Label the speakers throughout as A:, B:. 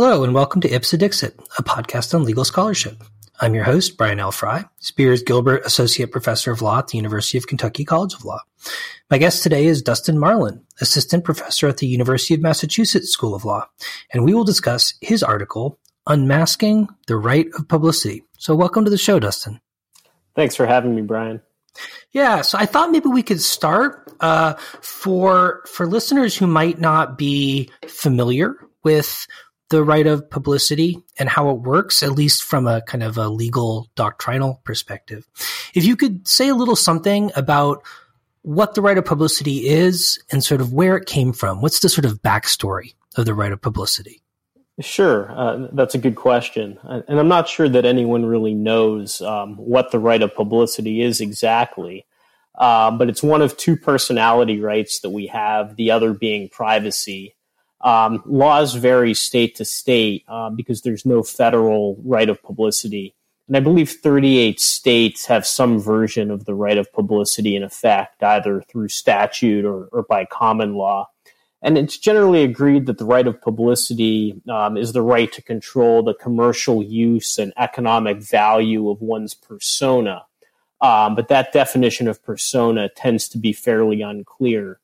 A: Hello, and welcome to Ipse Dixit, a podcast on legal scholarship. I'm your host, Brian L. Frye, Spears Gilbert Associate Professor of Law at the University of Kentucky College of Law. My guest today is Dustin Marlan, Assistant Professor at the University of Massachusetts School of Law, and we will discuss his article, Unmasking the Right of Publicity. So, welcome to the show, Dustin.
B: Thanks for having me, Brian.
A: Yeah, so I thought maybe we could start uh, for for listeners who might not be familiar with the right of publicity and how it works, at least from a kind of a legal doctrinal perspective. If you could say a little something about what the right of publicity is and sort of where it came from. What's the sort of backstory of the right of publicity?
B: Sure, uh, that's a good question, and I'm not sure that anyone really knows um, what the right of publicity is exactly. Uh, but it's one of two personality rights that we have. The other being privacy, um, laws vary state to state um, because there's no federal right of publicity. And I believe 38 states have some version of the right of publicity in effect, either through statute or, or by common law. And it's generally agreed that the right of publicity um, is the right to control the commercial use and economic value of one's persona. Um, but that definition of persona tends to be fairly unclear.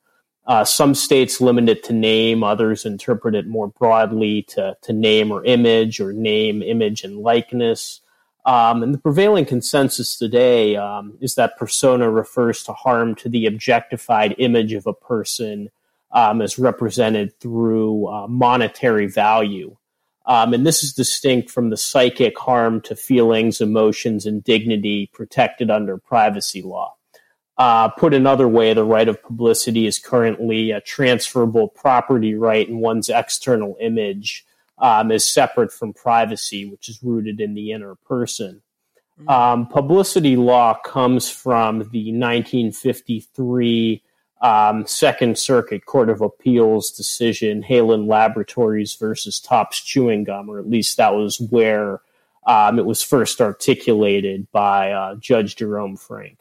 B: Uh, some states limit it to name, others interpret it more broadly to, to name or image or name, image, and likeness. Um, and the prevailing consensus today um, is that persona refers to harm to the objectified image of a person um, as represented through uh, monetary value. Um, and this is distinct from the psychic harm to feelings, emotions, and dignity protected under privacy law. Uh, put another way, the right of publicity is currently a transferable property right in one's external image um, is separate from privacy, which is rooted in the inner person. Mm-hmm. Um, publicity law comes from the 1953 um, Second Circuit Court of Appeals decision, Haelan Laboratories versus Topps Chewing Gum, or at least that was where um, it was first articulated by uh, Judge Jerome Frank.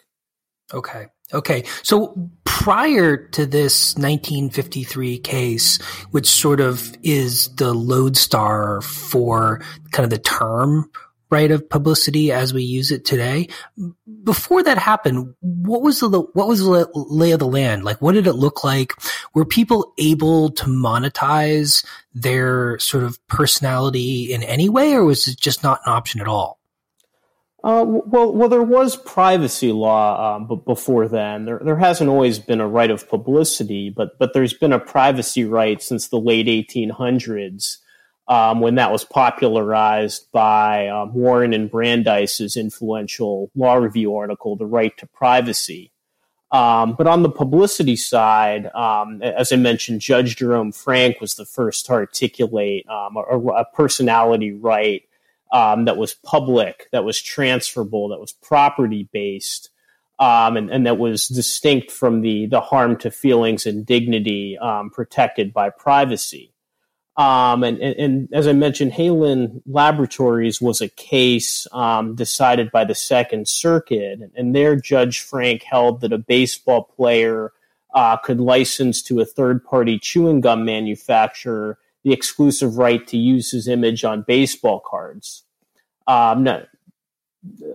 A: Okay. Okay. So prior to this 1953 case, which sort of is the lodestar for kind of the term right of publicity as we use it today. Before that happened, what was the what was the lay of the land? Like, what did it look like? Were people able to monetize their sort of personality in any way, or was it just not an option at all?
B: Uh, well, well, there was privacy law, um, before then, there there hasn't always been a right of publicity, but but there's been a privacy right since the late 1800s, um, when that was popularized by um, Warren and Brandeis's influential law review article, "The Right to Privacy." Um, but on the publicity side, um, as I mentioned, Judge Jerome Frank was the first to articulate um, a, a personality right um, that was public, that was transferable, that was property based, um, and, and, that was distinct from the the harm to feelings and dignity um, protected by privacy. Um, and, and, and, as I mentioned, Haelan Laboratories was a case um, decided by the Second Circuit, and there Judge Frank held that a baseball player uh, could license to a third party chewing gum manufacturer the exclusive right to use his image on baseball cards. Um, no,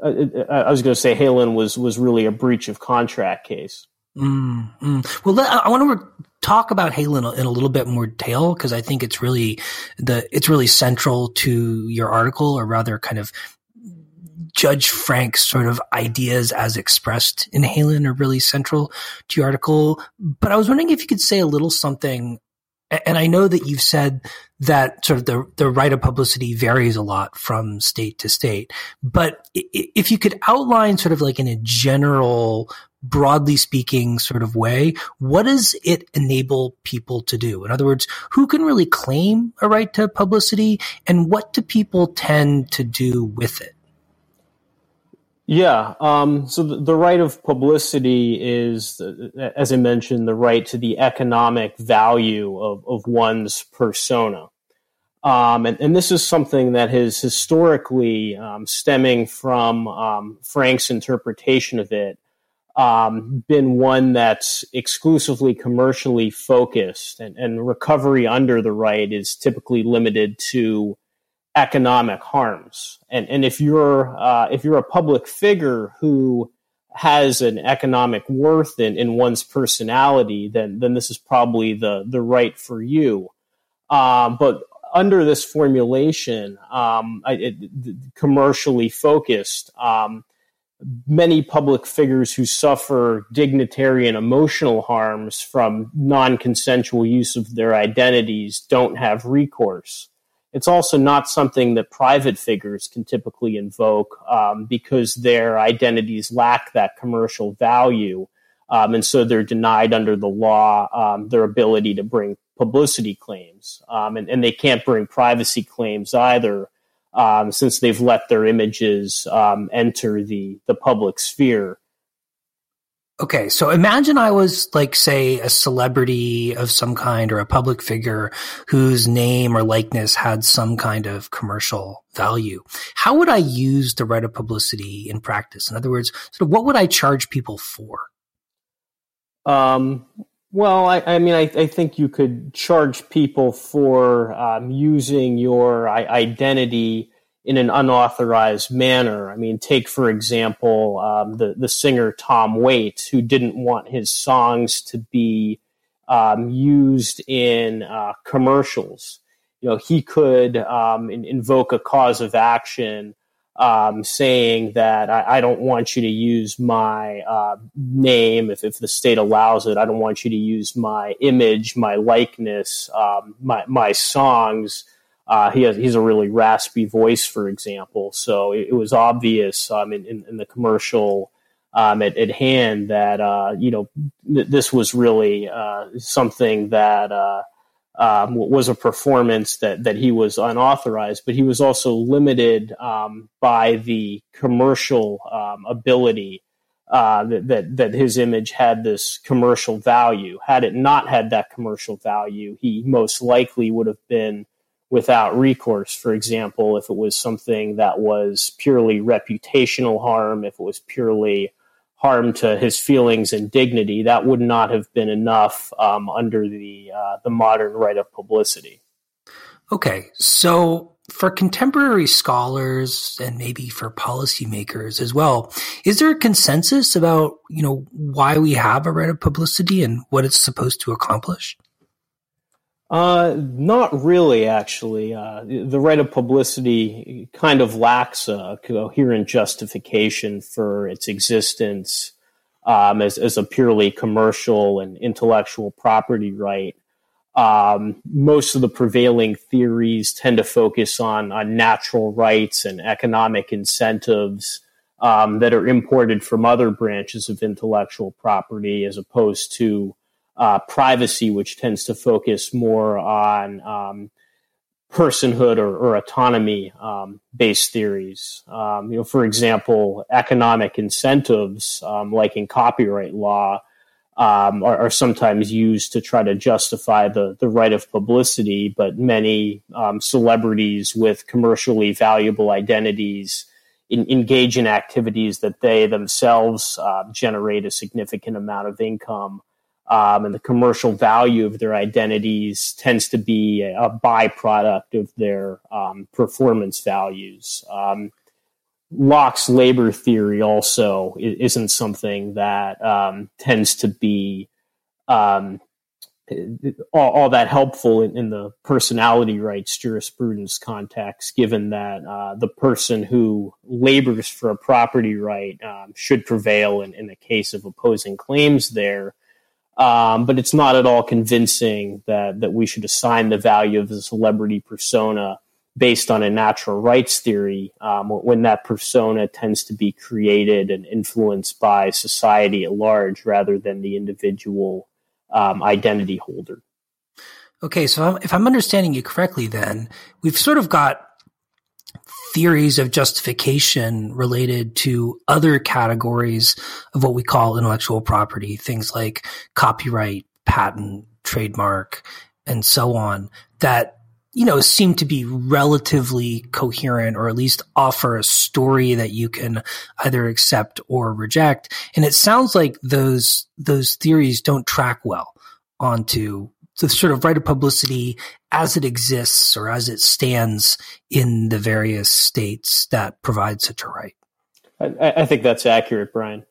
B: I, I was going to say Haelan was was really a breach of contract case.
A: Mm. Well, I want to talk about Haelan in a little bit more detail because I think it's really the it's really central to your article, or rather, kind of Judge Frank's sort of ideas as expressed in Haelan are really central to your article. But I was wondering if you could say a little something and I know that you've said that sort of the, the right of publicity varies a lot from state to state. But if you could outline sort of like in a general, broadly speaking sort of way, what does it enable people to do? In other words, who can really claim a right to publicity and what do people tend to do with it?
B: Yeah. Um, so the, the, right of publicity is, as I mentioned, the right to the economic value of, of one's persona. Um, and, and, this is something that has historically, um, stemming from um, Frank's interpretation of it, um, been one that's exclusively commercially focused, and, and recovery under the right is typically limited to economic harms. And and if you're uh, if you're a public figure who has an economic worth in, in one's personality, then then this is probably the the right for you. Um, but under this formulation, um, it, commercially focused, um, many public figures who suffer dignitary and emotional harms from non consensual use of their identities don't have recourse. It's also not something that private figures can typically invoke um, because their identities lack that commercial value. Um, and so they're denied under the law um, their ability to bring publicity claims. Um, and, and, they can't bring privacy claims either um, since they've let their images um, enter the, the public sphere.
A: Okay, so imagine I was like, say, a celebrity of some kind or a public figure whose name or likeness had some kind of commercial value. How would I use the right of publicity in practice? In other words, sort of what would I charge people for?
B: Um, well, I, I mean, I, I, think you could charge people for um, using your identity in an unauthorized manner. I mean, take for example um, the the singer Tom Waits, who didn't want his songs to be um, used in uh, commercials. You know, he could um, in, invoke a cause of action um, saying that I, I, don't want you to use my uh, name if, if the state allows it. I don't want you to use my image, my likeness, um, my my songs uh, he has he's a really raspy voice, for example. So it, it was obvious um, in, in, in, the commercial um, at, at, hand that uh, you know th- this was really uh, something that uh, um, was a performance that that he was unauthorized, but he was also limited um, by the commercial um, ability. Uh, that, that that his image had this commercial value. Had it not had that commercial value, he most likely would have been without recourse. For example, if it was something that was purely reputational harm, if it was purely harm to his feelings and dignity, that would not have been enough um, under the uh, the modern right of publicity.
A: Okay, so for contemporary scholars and maybe for policymakers as well, is there a consensus about you know why we have a right of publicity and what it's supposed to accomplish?
B: Uh, not really, actually. Uh, the right of publicity kind of lacks a coherent justification for its existence um, as, as a purely commercial and intellectual property right. Um, most of the prevailing theories tend to focus on, on natural rights and economic incentives um, that are imported from other branches of intellectual property as opposed to uh, privacy, which tends to focus more on um, personhood or, or autonomy um, based theories. Um, you know, for example, economic incentives, um, like in copyright law, um, are, are, sometimes used to try to justify the, the right of publicity, but many um, celebrities with commercially valuable identities in, engage in activities that they themselves uh, generate a significant amount of income um, and the commercial value of their identities tends to be a, byproduct of their um, performance values. Um, Locke's labor theory also isn't something that um, tends to be um, all, all, that helpful in, in, the personality rights jurisprudence context, given that uh, the person who labors for a property right um, should prevail in, in the case of opposing claims there. Um, but it's not at all convincing that that we should assign the value of the celebrity persona based on a natural rights theory um, when that persona tends to be created and influenced by society at large rather than the individual um, identity holder.
A: Okay, so if I'm understanding you correctly, then we've sort of got theories of justification related to other categories of what we call intellectual property, things like copyright, patent, trademark, and so on that you know, seem to be relatively coherent or at least offer a story that you can either accept or reject. And it sounds like those, those theories don't track well onto the sort of right of publicity as it exists or as it stands in the various states that provide such a right.
B: I, I think that's accurate, Brian.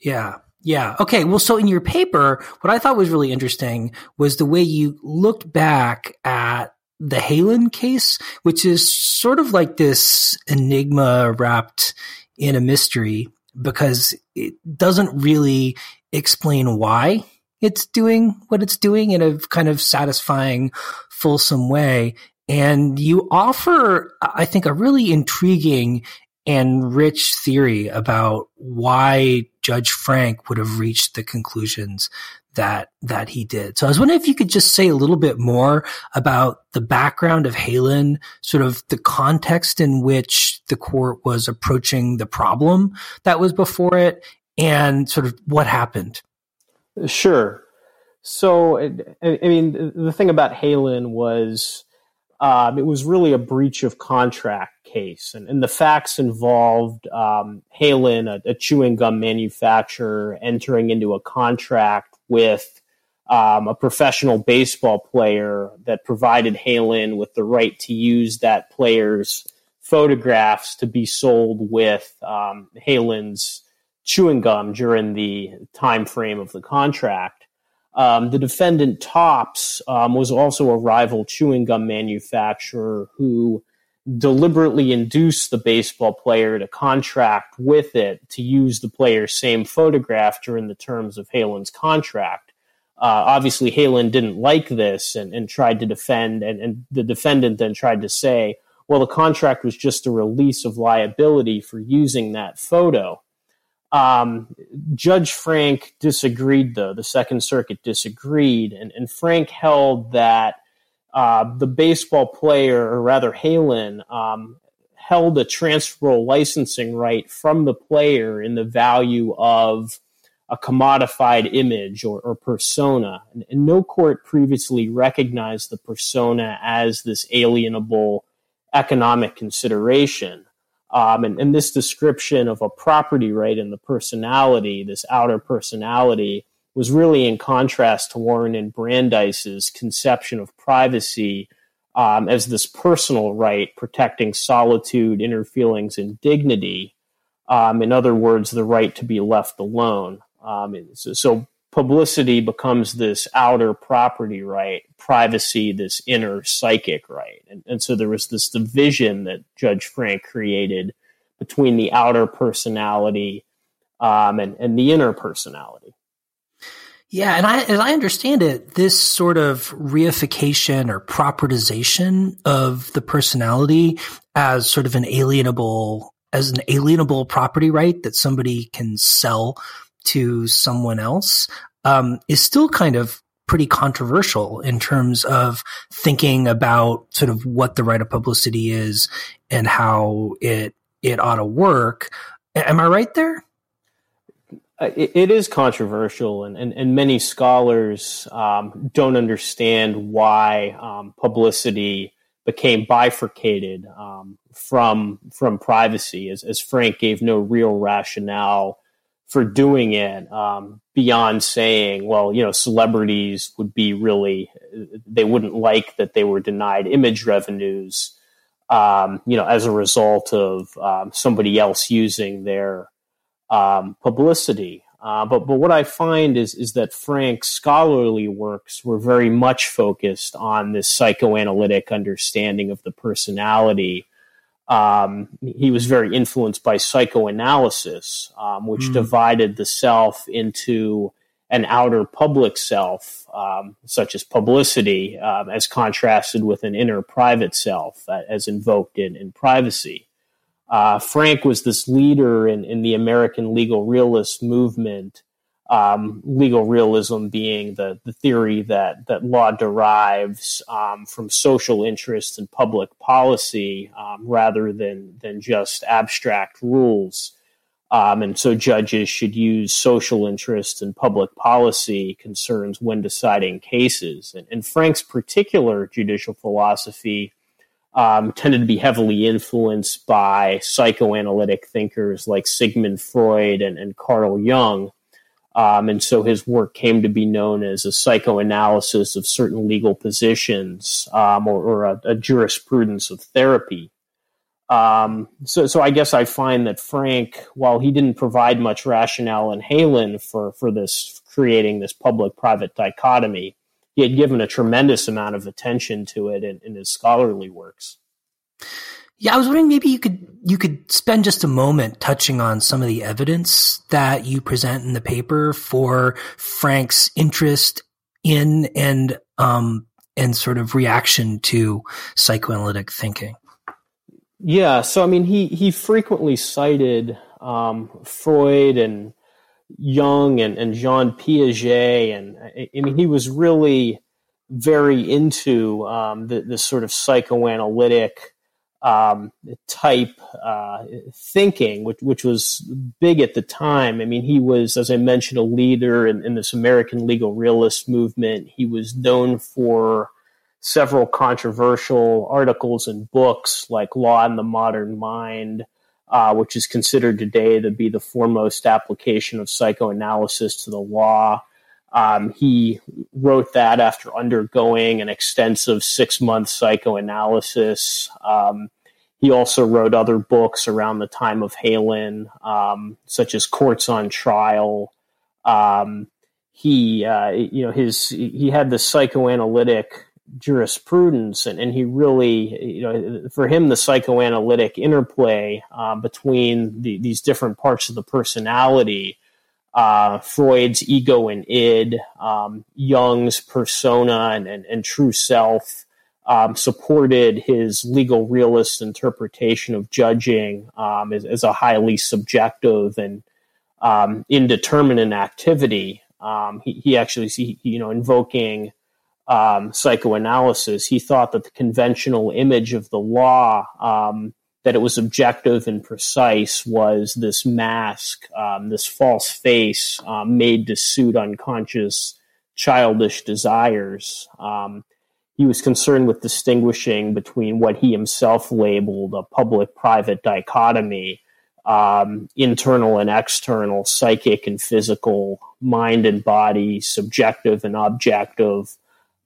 A: Yeah. Yeah. Okay. Well, so in your paper, what I thought was really interesting was the way you looked back at the Haelan case, which is sort of like this enigma wrapped in a mystery because it doesn't really explain why it's doing what it's doing in a kind of satisfying, fulsome way. And you offer, I think, a really intriguing and rich theory about why Judge Frank would have reached the conclusions that that he did. So I was wondering if you could just say a little bit more about the background of Haelan, sort of the context in which the court was approaching the problem that was before it, and sort of what happened.
B: Sure. So, I mean, the thing about Haelan was um, it was really a breach of contract case, and, and the facts involved um, Haelan, a, a, chewing gum manufacturer, entering into a contract with um, a professional baseball player that provided Haelan with the right to use that player's photographs to be sold with um, Haelan's chewing gum during the time frame of the contract. Um, the defendant Topps um, was also a rival chewing gum manufacturer who deliberately induced the baseball player to contract with it to use the player's same photograph during the terms of Haelan's contract. Uh, obviously, Haelan didn't like this and, and tried to defend, and, and the defendant then tried to say, well, the contract was just a release of liability for using that photo. Um, Judge Frank disagreed, though. The Second Circuit disagreed, and, and Frank held that uh, the baseball player, or rather Haelan, um, held a transferable licensing right from the player in the value of a commodified image or, or persona. And, and, no court previously recognized the persona as this alienable economic consideration. Um, and, and this description of a property right and the personality, this outer personality, was really in contrast to Warren and Brandeis's conception of privacy um, as this personal right protecting solitude, inner feelings, and dignity. Um, in other words, the right to be left alone. Um, so, so, publicity becomes this outer property right, privacy, this inner psychic right. And, and so there was this division that Judge Frank created between the outer personality um, and, and the inner personality.
A: Yeah, and I, as I understand it, this sort of reification or propertization of the personality as sort of an alienable, as an alienable property right that somebody can sell to someone else, um, is still kind of pretty controversial in terms of thinking about sort of what the right of publicity is and how it it ought to work. Am I right there?
B: Uh, it, is controversial, and, and, and many scholars um, don't understand why um, publicity became bifurcated um, from from privacy, as, as Frank gave no real rationale for doing it um, beyond saying, well, you know, celebrities would be really they wouldn't like that they were denied image revenues, um, you know, as a result of um, somebody else using their um, publicity. Uh, but but what I find is is that Frank's scholarly works were very much focused on this psychoanalytic understanding of the personality. Um, he was very influenced by psychoanalysis, um, which mm. divided the self into an outer public self, um, such as publicity, um, as contrasted with an inner private self, uh, as invoked in, in privacy. Uh, Frank was this leader in, in the American legal realist movement. Um, legal realism being the, the theory that, that law derives um, from social interests and public policy um, rather than, than just abstract rules. Um, and so judges should use social interests and public policy concerns when deciding cases. And, and Frank's particular judicial philosophy um, tended to be heavily influenced by psychoanalytic thinkers like Sigmund Freud and, and Carl Jung. Um, and so his work came to be known as a psychoanalysis of certain legal positions um, or, or a, a, jurisprudence of therapy. Um, so, so I guess I find that Frank, while he didn't provide much rationale in Haelan for, for this creating this public-private dichotomy, he had given a tremendous amount of attention to it in, in his scholarly works.
A: Yeah, I was wondering maybe you could you could spend just a moment touching on some of the evidence that you present in the paper for Frank's interest in and um, and sort of reaction to psychoanalytic thinking.
B: Yeah, so I mean, he he frequently cited um, Freud and Jung and, and Jean Piaget, and I, I mean, he was really very into um, the, this sort of psychoanalytic um, type uh, thinking, which which was big at the time. I mean, he was, as I mentioned, a leader in, in this American legal realist movement. He was known for several controversial articles and books like Law and the Modern Mind, uh, which is considered today to be the foremost application of psychoanalysis to the law. Um, he wrote that after undergoing an extensive six month psychoanalysis. Um, he also wrote other books around the time of Haelan, um, such as Courts on Trial. Um, he, uh, you know, his he had the psychoanalytic jurisprudence, and, and he really, you know, for him, the psychoanalytic interplay um, between the, these different parts of the personality, uh, Freud's ego and id, um, Jung's persona and, and, and true self, um, supported his legal realist interpretation of judging um, as, as, a highly subjective and um, indeterminate activity. Um, he, he, actually, he, you know, invoking um, psychoanalysis, he thought that the conventional image of the law, that it was objective and precise, was this mask, um, this false face um, made to suit unconscious childish desires. Um, he was concerned with distinguishing between what he himself labeled a public private dichotomy. Um, internal and external, psychic and physical, mind and body, subjective and objective,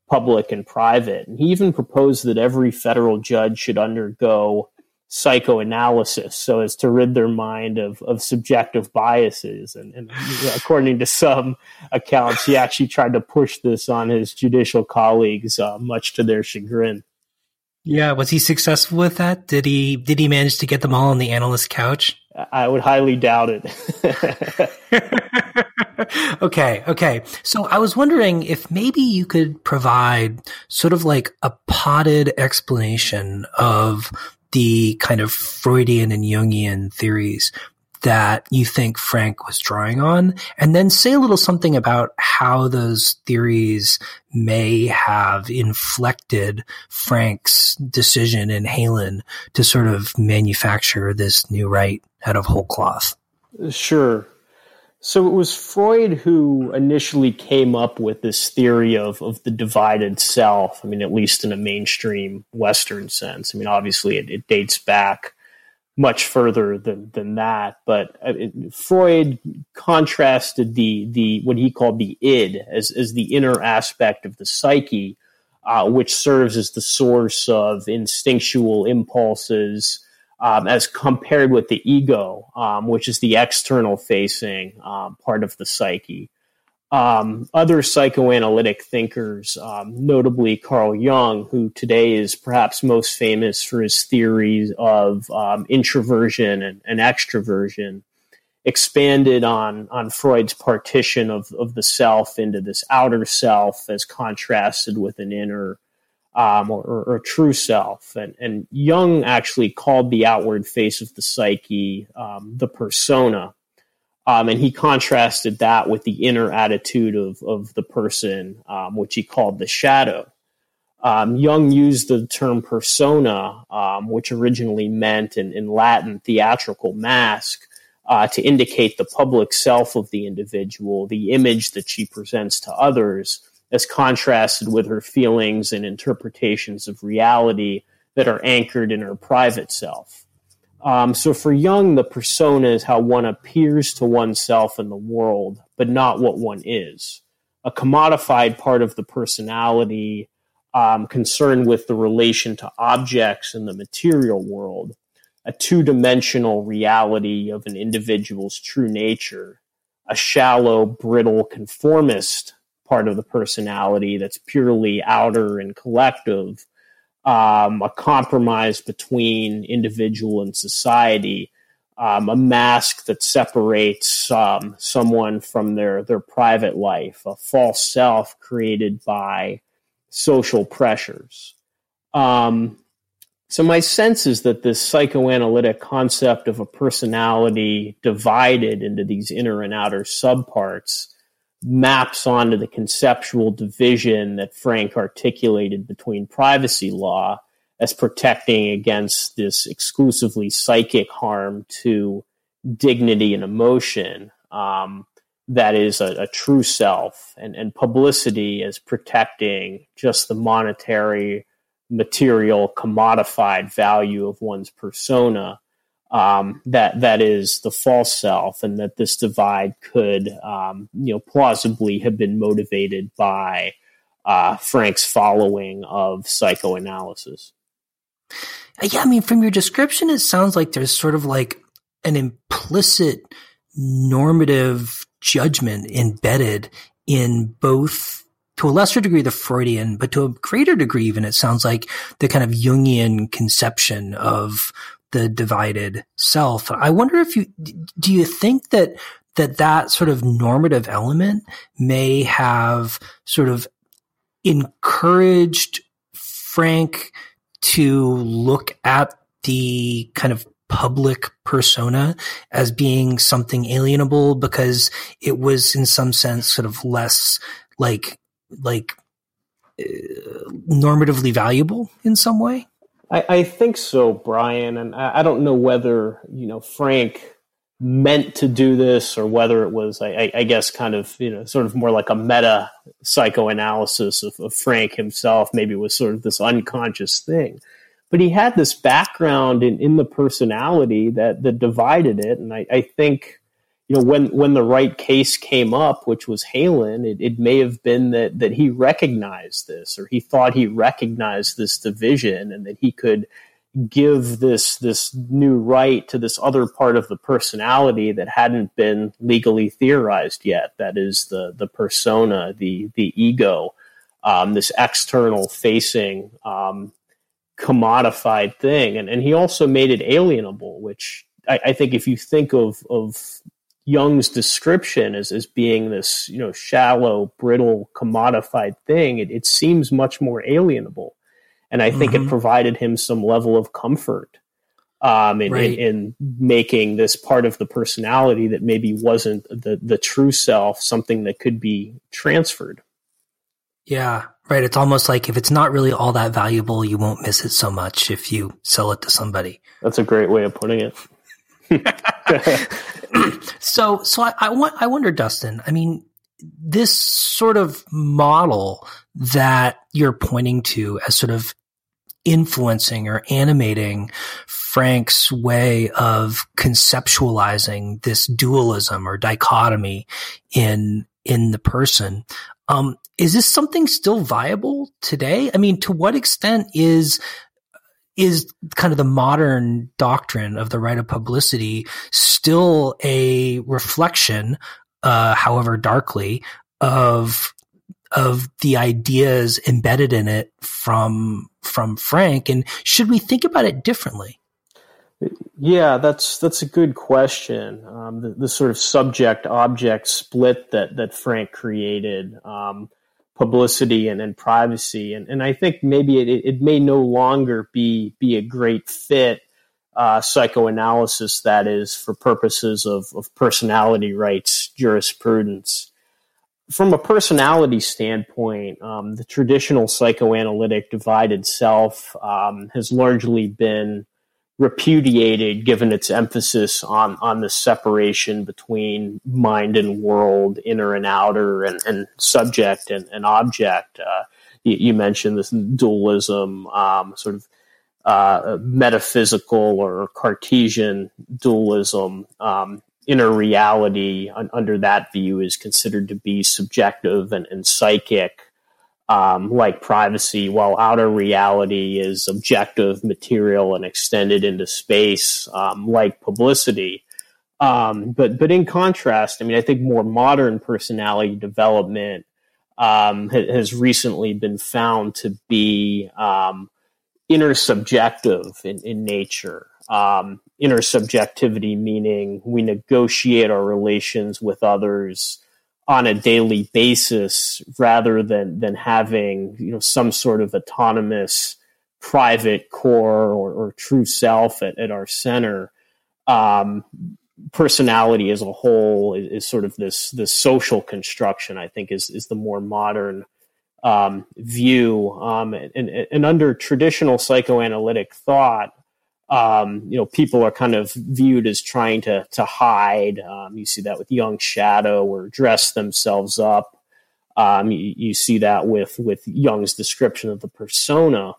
B: public and private. And he even proposed that every federal judge should undergo psychoanalysis so as to rid their mind of, of subjective biases. And, and according to some accounts, he actually tried to push this on his judicial colleagues, uh, much to their chagrin.
A: Yeah, was he successful with that? Did he did he manage to get them all on the analyst couch?
B: I would highly doubt it.
A: okay, okay. So I was wondering if maybe you could provide sort of like a potted explanation of the kind of Freudian and Jungian theories that you think Frank was drawing on, and then say a little something about how those theories may have inflected Frank's decision in Haelan to sort of manufacture this new right out of whole cloth.
B: Sure. So it was Freud who initially came up with this theory of, of the divided self. I mean, at least in a mainstream Western sense. I mean, obviously it, it dates back much further than, than that, but uh, it, Freud contrasted the, the, what he called the id as, as the inner aspect of the psyche, uh, which serves as the source of instinctual impulses, um, as compared with the ego, um, which is the external facing um, part of the psyche. Um, other psychoanalytic thinkers, um, notably Carl Jung, who today is perhaps most famous for his theories of um, introversion and, and, extroversion, expanded on, on Freud's partition of, of the self into this outer self as contrasted with an inner um, or, or, or, true self. And, and Jung actually called the outward face of the psyche um, the persona. Um, and he contrasted that with the inner attitude of, of the person, um, which he called the shadow. Um, Jung used the term persona, um, which originally meant in, in Latin theatrical mask, uh, to indicate the public self of the individual, the image that she presents to others, as contrasted with her feelings and interpretations of reality that are anchored in her private self. Um, so for Jung, the persona is how one appears to oneself in the world, but not what one is. A commodified part of the personality um, concerned with the relation to objects in the material world, a two dimensional reality of an individual's true nature, a shallow, brittle, conformist part of the personality that's purely outer and collective, um, a compromise between individual and society, um, a mask that separates um, someone from their, their private life, a false self created by social pressures. Um, so my sense is that this psychoanalytic concept of a personality divided into these inner and outer subparts maps onto the conceptual division that Frank articulated between privacy law as protecting against this exclusively psychic harm to dignity and emotion um, that is a, a, true self, and, and publicity as protecting just the monetary material commodified value of one's persona um, that that is the false self, and that this divide could um, you know plausibly have been motivated by uh, Frank's following of psychoanalysis.
A: Yeah, I mean, from your description, it sounds like there's sort of like an implicit normative judgment embedded in both to a lesser degree the Freudian, but to a greater degree even it sounds like the kind of Jungian conception of the divided self. I wonder if you do you think that that that sort of normative element may have sort of encouraged Frank to look at the kind of public persona as being something alienable because it was in some sense sort of less like like uh, normatively valuable in some way?
B: I, I, think so, Brian. And I, I, don't know whether you know Frank meant to do this or whether it was, I, I guess, kind of you know, sort of more like a meta psychoanalysis of, of Frank himself. Maybe it was sort of this unconscious thing. But he had this background in, in the personality that that divided it, and I, I think you know, when when the right case came up, which was Haelan, it, it may have been that that he recognized this, or he thought he recognized this division, and that he could give this this new right to this other part of the personality that hadn't been legally theorized yet. That is the the persona, the the ego, um, this external facing um, commodified thing, and and he also made it alienable, which I, I think if you think of of Jung's description as, as being this, you know, shallow, brittle, commodified thing, it, it seems much more alienable. And I think mm-hmm. it provided him some level of comfort um, in, right. in, in, making this part of the personality that maybe wasn't the, the true self something that could be transferred.
A: Yeah, right. It's almost like if it's not really all that valuable, you won't miss it so much if you sell it to somebody.
B: That's a great way of putting it.
A: so, so I, I, I wonder, Dustin. I mean, this sort of model that you're pointing to as sort of influencing or animating Frank's way of conceptualizing this dualism or dichotomy in in the person. Um, is this something still viable today? I mean, to what extent is is kind of the modern doctrine of the right of publicity still a reflection, uh, however darkly, of of the ideas embedded in it from from Frank, and should we think about it differently?
B: Yeah, that's that's a good question. Um, the, the, sort of subject object split that that Frank created. Um, publicity and, and privacy. And, and I think maybe it, it may no longer be, be a great fit uh, psychoanalysis that is for purposes of, of personality rights jurisprudence. From a personality standpoint, um, the traditional psychoanalytic divided self um, has largely been repudiated given its emphasis on on the separation between mind and world, inner and outer, and, and subject and, and object. Uh, you, you, mentioned this dualism, um, sort of uh, metaphysical or Cartesian dualism. Um, inner reality under that view is considered to be subjective and, and psychic um, like privacy, while outer reality is objective, material, and extended into space, um, like publicity. Um, but but in contrast, I mean, I think more modern personality development um, has recently been found to be um, intersubjective in, in nature. Um, intersubjectivity meaning we negotiate our relations with others on a daily basis rather than than having you know some sort of autonomous private core or, or true self at, at our center. Um, personality as a whole is, is, sort of this this social construction i think is is the more modern um, view. Um, and, and, under traditional psychoanalytic thought um, you know, people are kind of viewed as trying to to hide. Um, you see that with Jung's shadow or dress themselves up. Um, you, you, see that with with Jung's description of the persona.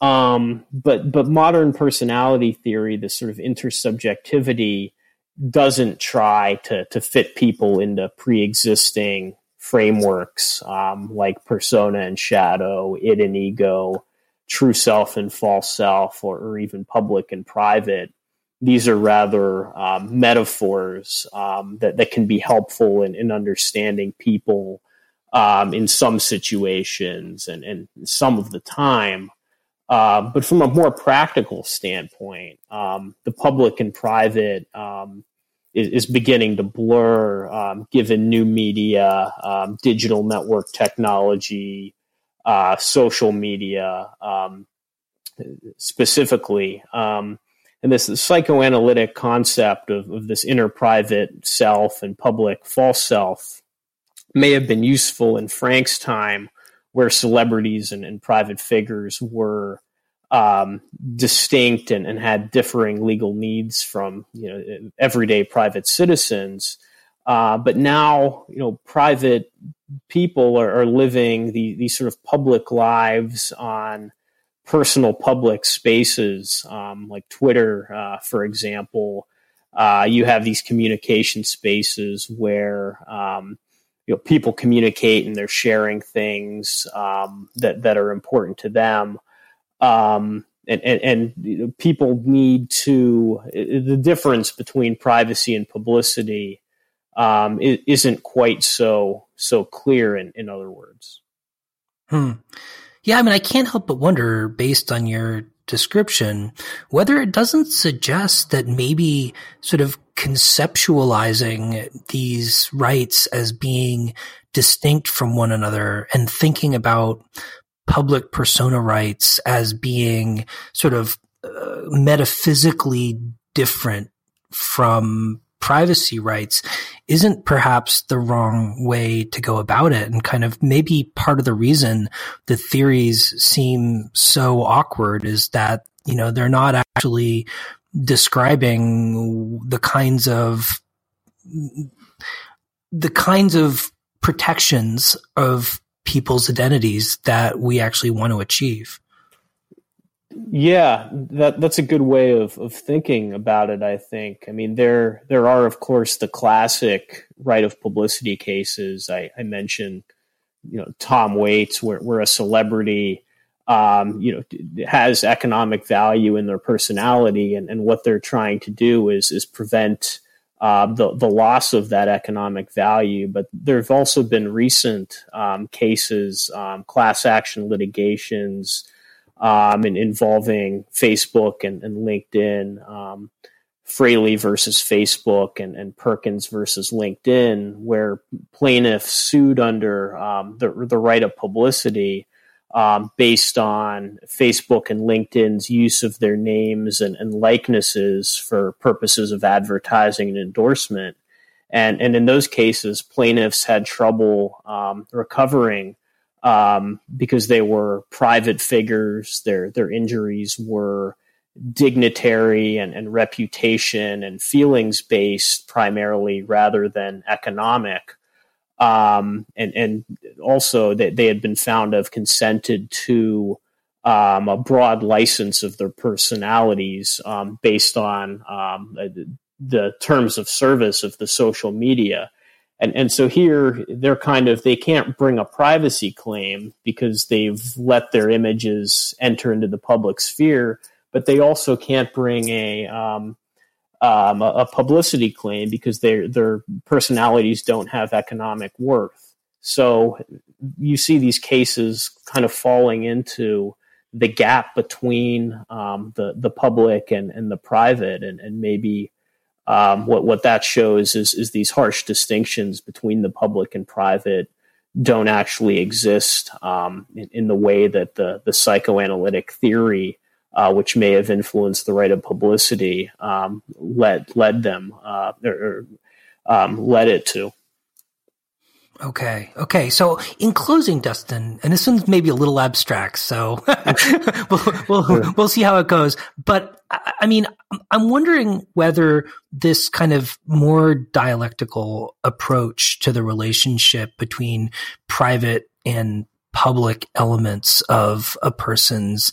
B: Um, but but modern personality theory, this sort of intersubjectivity, doesn't try to to fit people into pre-existing frameworks um, like persona and shadow, id and ego true self and false self, or, or even public and private. These are rather um, metaphors um, that, that can be helpful in, in understanding people um, in some situations and, and some of the time. Uh, but from a more practical standpoint, um, the public and private um, is, is, beginning to blur um, given new media, um, digital network technology, uh, social media um, specifically. Um, and this psychoanalytic concept of, of, this inner private self and public false self may have been useful in Frank's time, where celebrities and, and private figures were um, distinct and, and, had differing legal needs from you know everyday private citizens. Uh, but now, you know, private people are, are living the, these sort of public lives on personal public spaces, um, like Twitter, uh, for example. Uh, you have these communication spaces where um, you know people communicate and they're sharing things um, that that are important to them. Um, and, and, and you know, people need to the difference between privacy and publicity um, isn't quite so so clear. In in other words,
A: hmm. Yeah, I mean, I can't help but wonder, based on your description, whether it doesn't suggest that maybe sort of conceptualizing these rights as being distinct from one another and thinking about public persona rights as being sort of uh, metaphysically different from privacy rights isn't perhaps the wrong way to go about it. And kind of maybe part of the reason the theories seem so awkward is that, you know, they're not actually describing the kinds of, the kinds of protections of people's identities that we actually want to achieve.
B: Yeah, that that's a good way of, of thinking about it. I think. I mean, there there are of course the classic right of publicity cases. I, I mentioned, you know, Tom Waits, where where a celebrity, um, you know, has economic value in their personality, and, and what they're trying to do is is prevent uh, the the loss of that economic value. But there have also been recent um, cases, um, class action litigations um, and involving Facebook and, and LinkedIn, um, Fraley versus Facebook and, and, Perkins versus LinkedIn, where plaintiffs sued under um, the, the right of publicity um, based on Facebook and LinkedIn's use of their names and, and likenesses for purposes of advertising and endorsement. And, and in those cases, plaintiffs had trouble um, recovering um, because they were private figures. Their their injuries were dignitary and, and reputation and feelings based primarily rather than economic. Um, and, and also that they had been found to have consented to um, a broad license of their personalities um, based on um, the terms of service of the social media. And, and so here they're kind of, they can't bring a privacy claim because they've let their images enter into the public sphere, but they also can't bring a, um, um, a, publicity claim because their, their personalities don't have economic worth. So you see these cases kind of falling into the gap between um, the the public and, and the private, and, and maybe um, what what that shows is is these harsh distinctions between the public and private don't actually exist um, in, in, the way that the the psychoanalytic theory, uh, which may have influenced the right of publicity, um, led led them uh, or, or um, led it to.
A: Okay. Okay. So in closing, Dustin, and this one's maybe a little abstract, so we'll, we'll, we'll see how it goes. But I mean, I'm wondering whether this kind of more dialectical approach to the relationship between private and public elements of a person's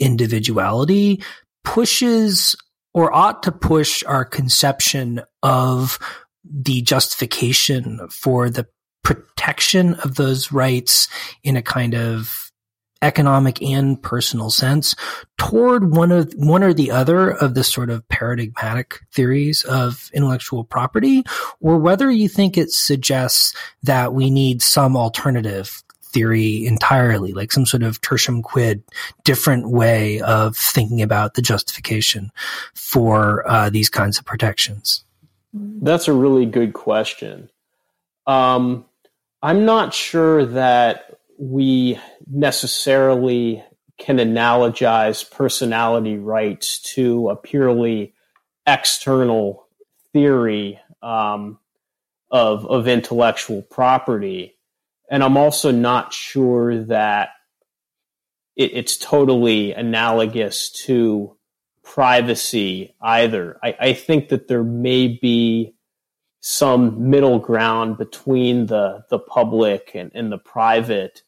A: individuality pushes or ought to push our conception of the justification for the protection of those rights in a kind of economic and personal sense toward one of one or the other of the sort of paradigmatic theories of intellectual property or whether you think it suggests that we need some alternative theory entirely like some sort of tertium quid different way of thinking about the justification for uh, these kinds of protections?
B: That's a really good question. Um, I'm not sure that we necessarily can analogize personality rights to a purely external theory um, of, of intellectual property. And I'm also not sure that it, it's totally analogous to privacy either. I, I think that there may be some middle ground between the the public and, and the private.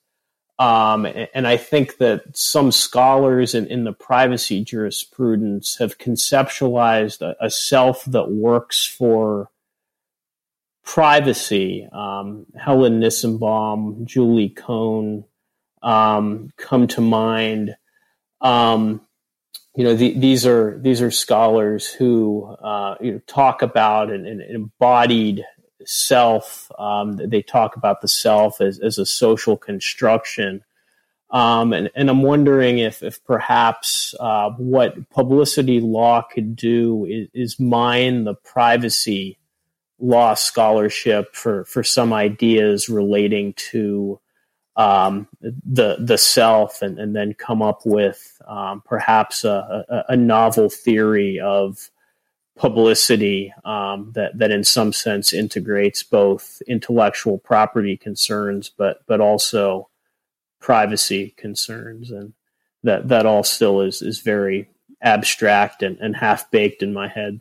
B: Um, and, I think that some scholars in, in the privacy jurisprudence have conceptualized a, a self that works for privacy. Um, Helen Nissenbaum, Julie Cohen um, come to mind. Um, you know, the, these are these are scholars who uh, you know, talk about an, an embodied self. Um, they talk about the self as, as a social construction. Um, and, and, I'm wondering if, if perhaps uh, what publicity law could do is, is, mine the privacy law scholarship for, for some ideas relating to um, the the self, and, and, then come up with um, perhaps a, a, a, novel theory of publicity um, that that in some sense integrates both intellectual property concerns, but but also privacy concerns, and that that all still is is very abstract and, and half baked in my head.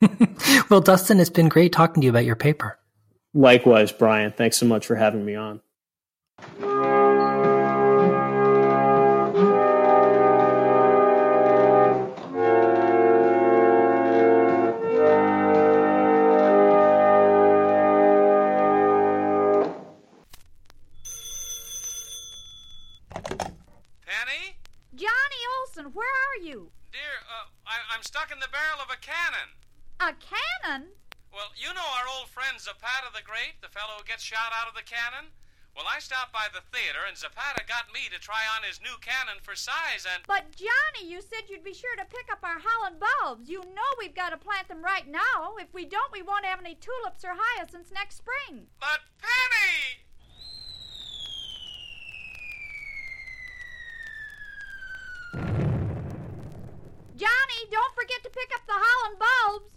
A: well, Dustin, it's been great talking to you about your paper.
B: Likewise, Brian. Thanks so much for having me on.
C: Shot out of the cannon? Well, I stopped by the theater, and Zapata got me to try on his new cannon for size, and.
D: But, Johnny, you said you'd be sure to pick up our Holland bulbs. You know we've got to plant them right now. If we don't, we won't have any tulips or hyacinths next spring.
C: But, Penny!
D: Johnny, don't forget to pick up the Holland bulbs.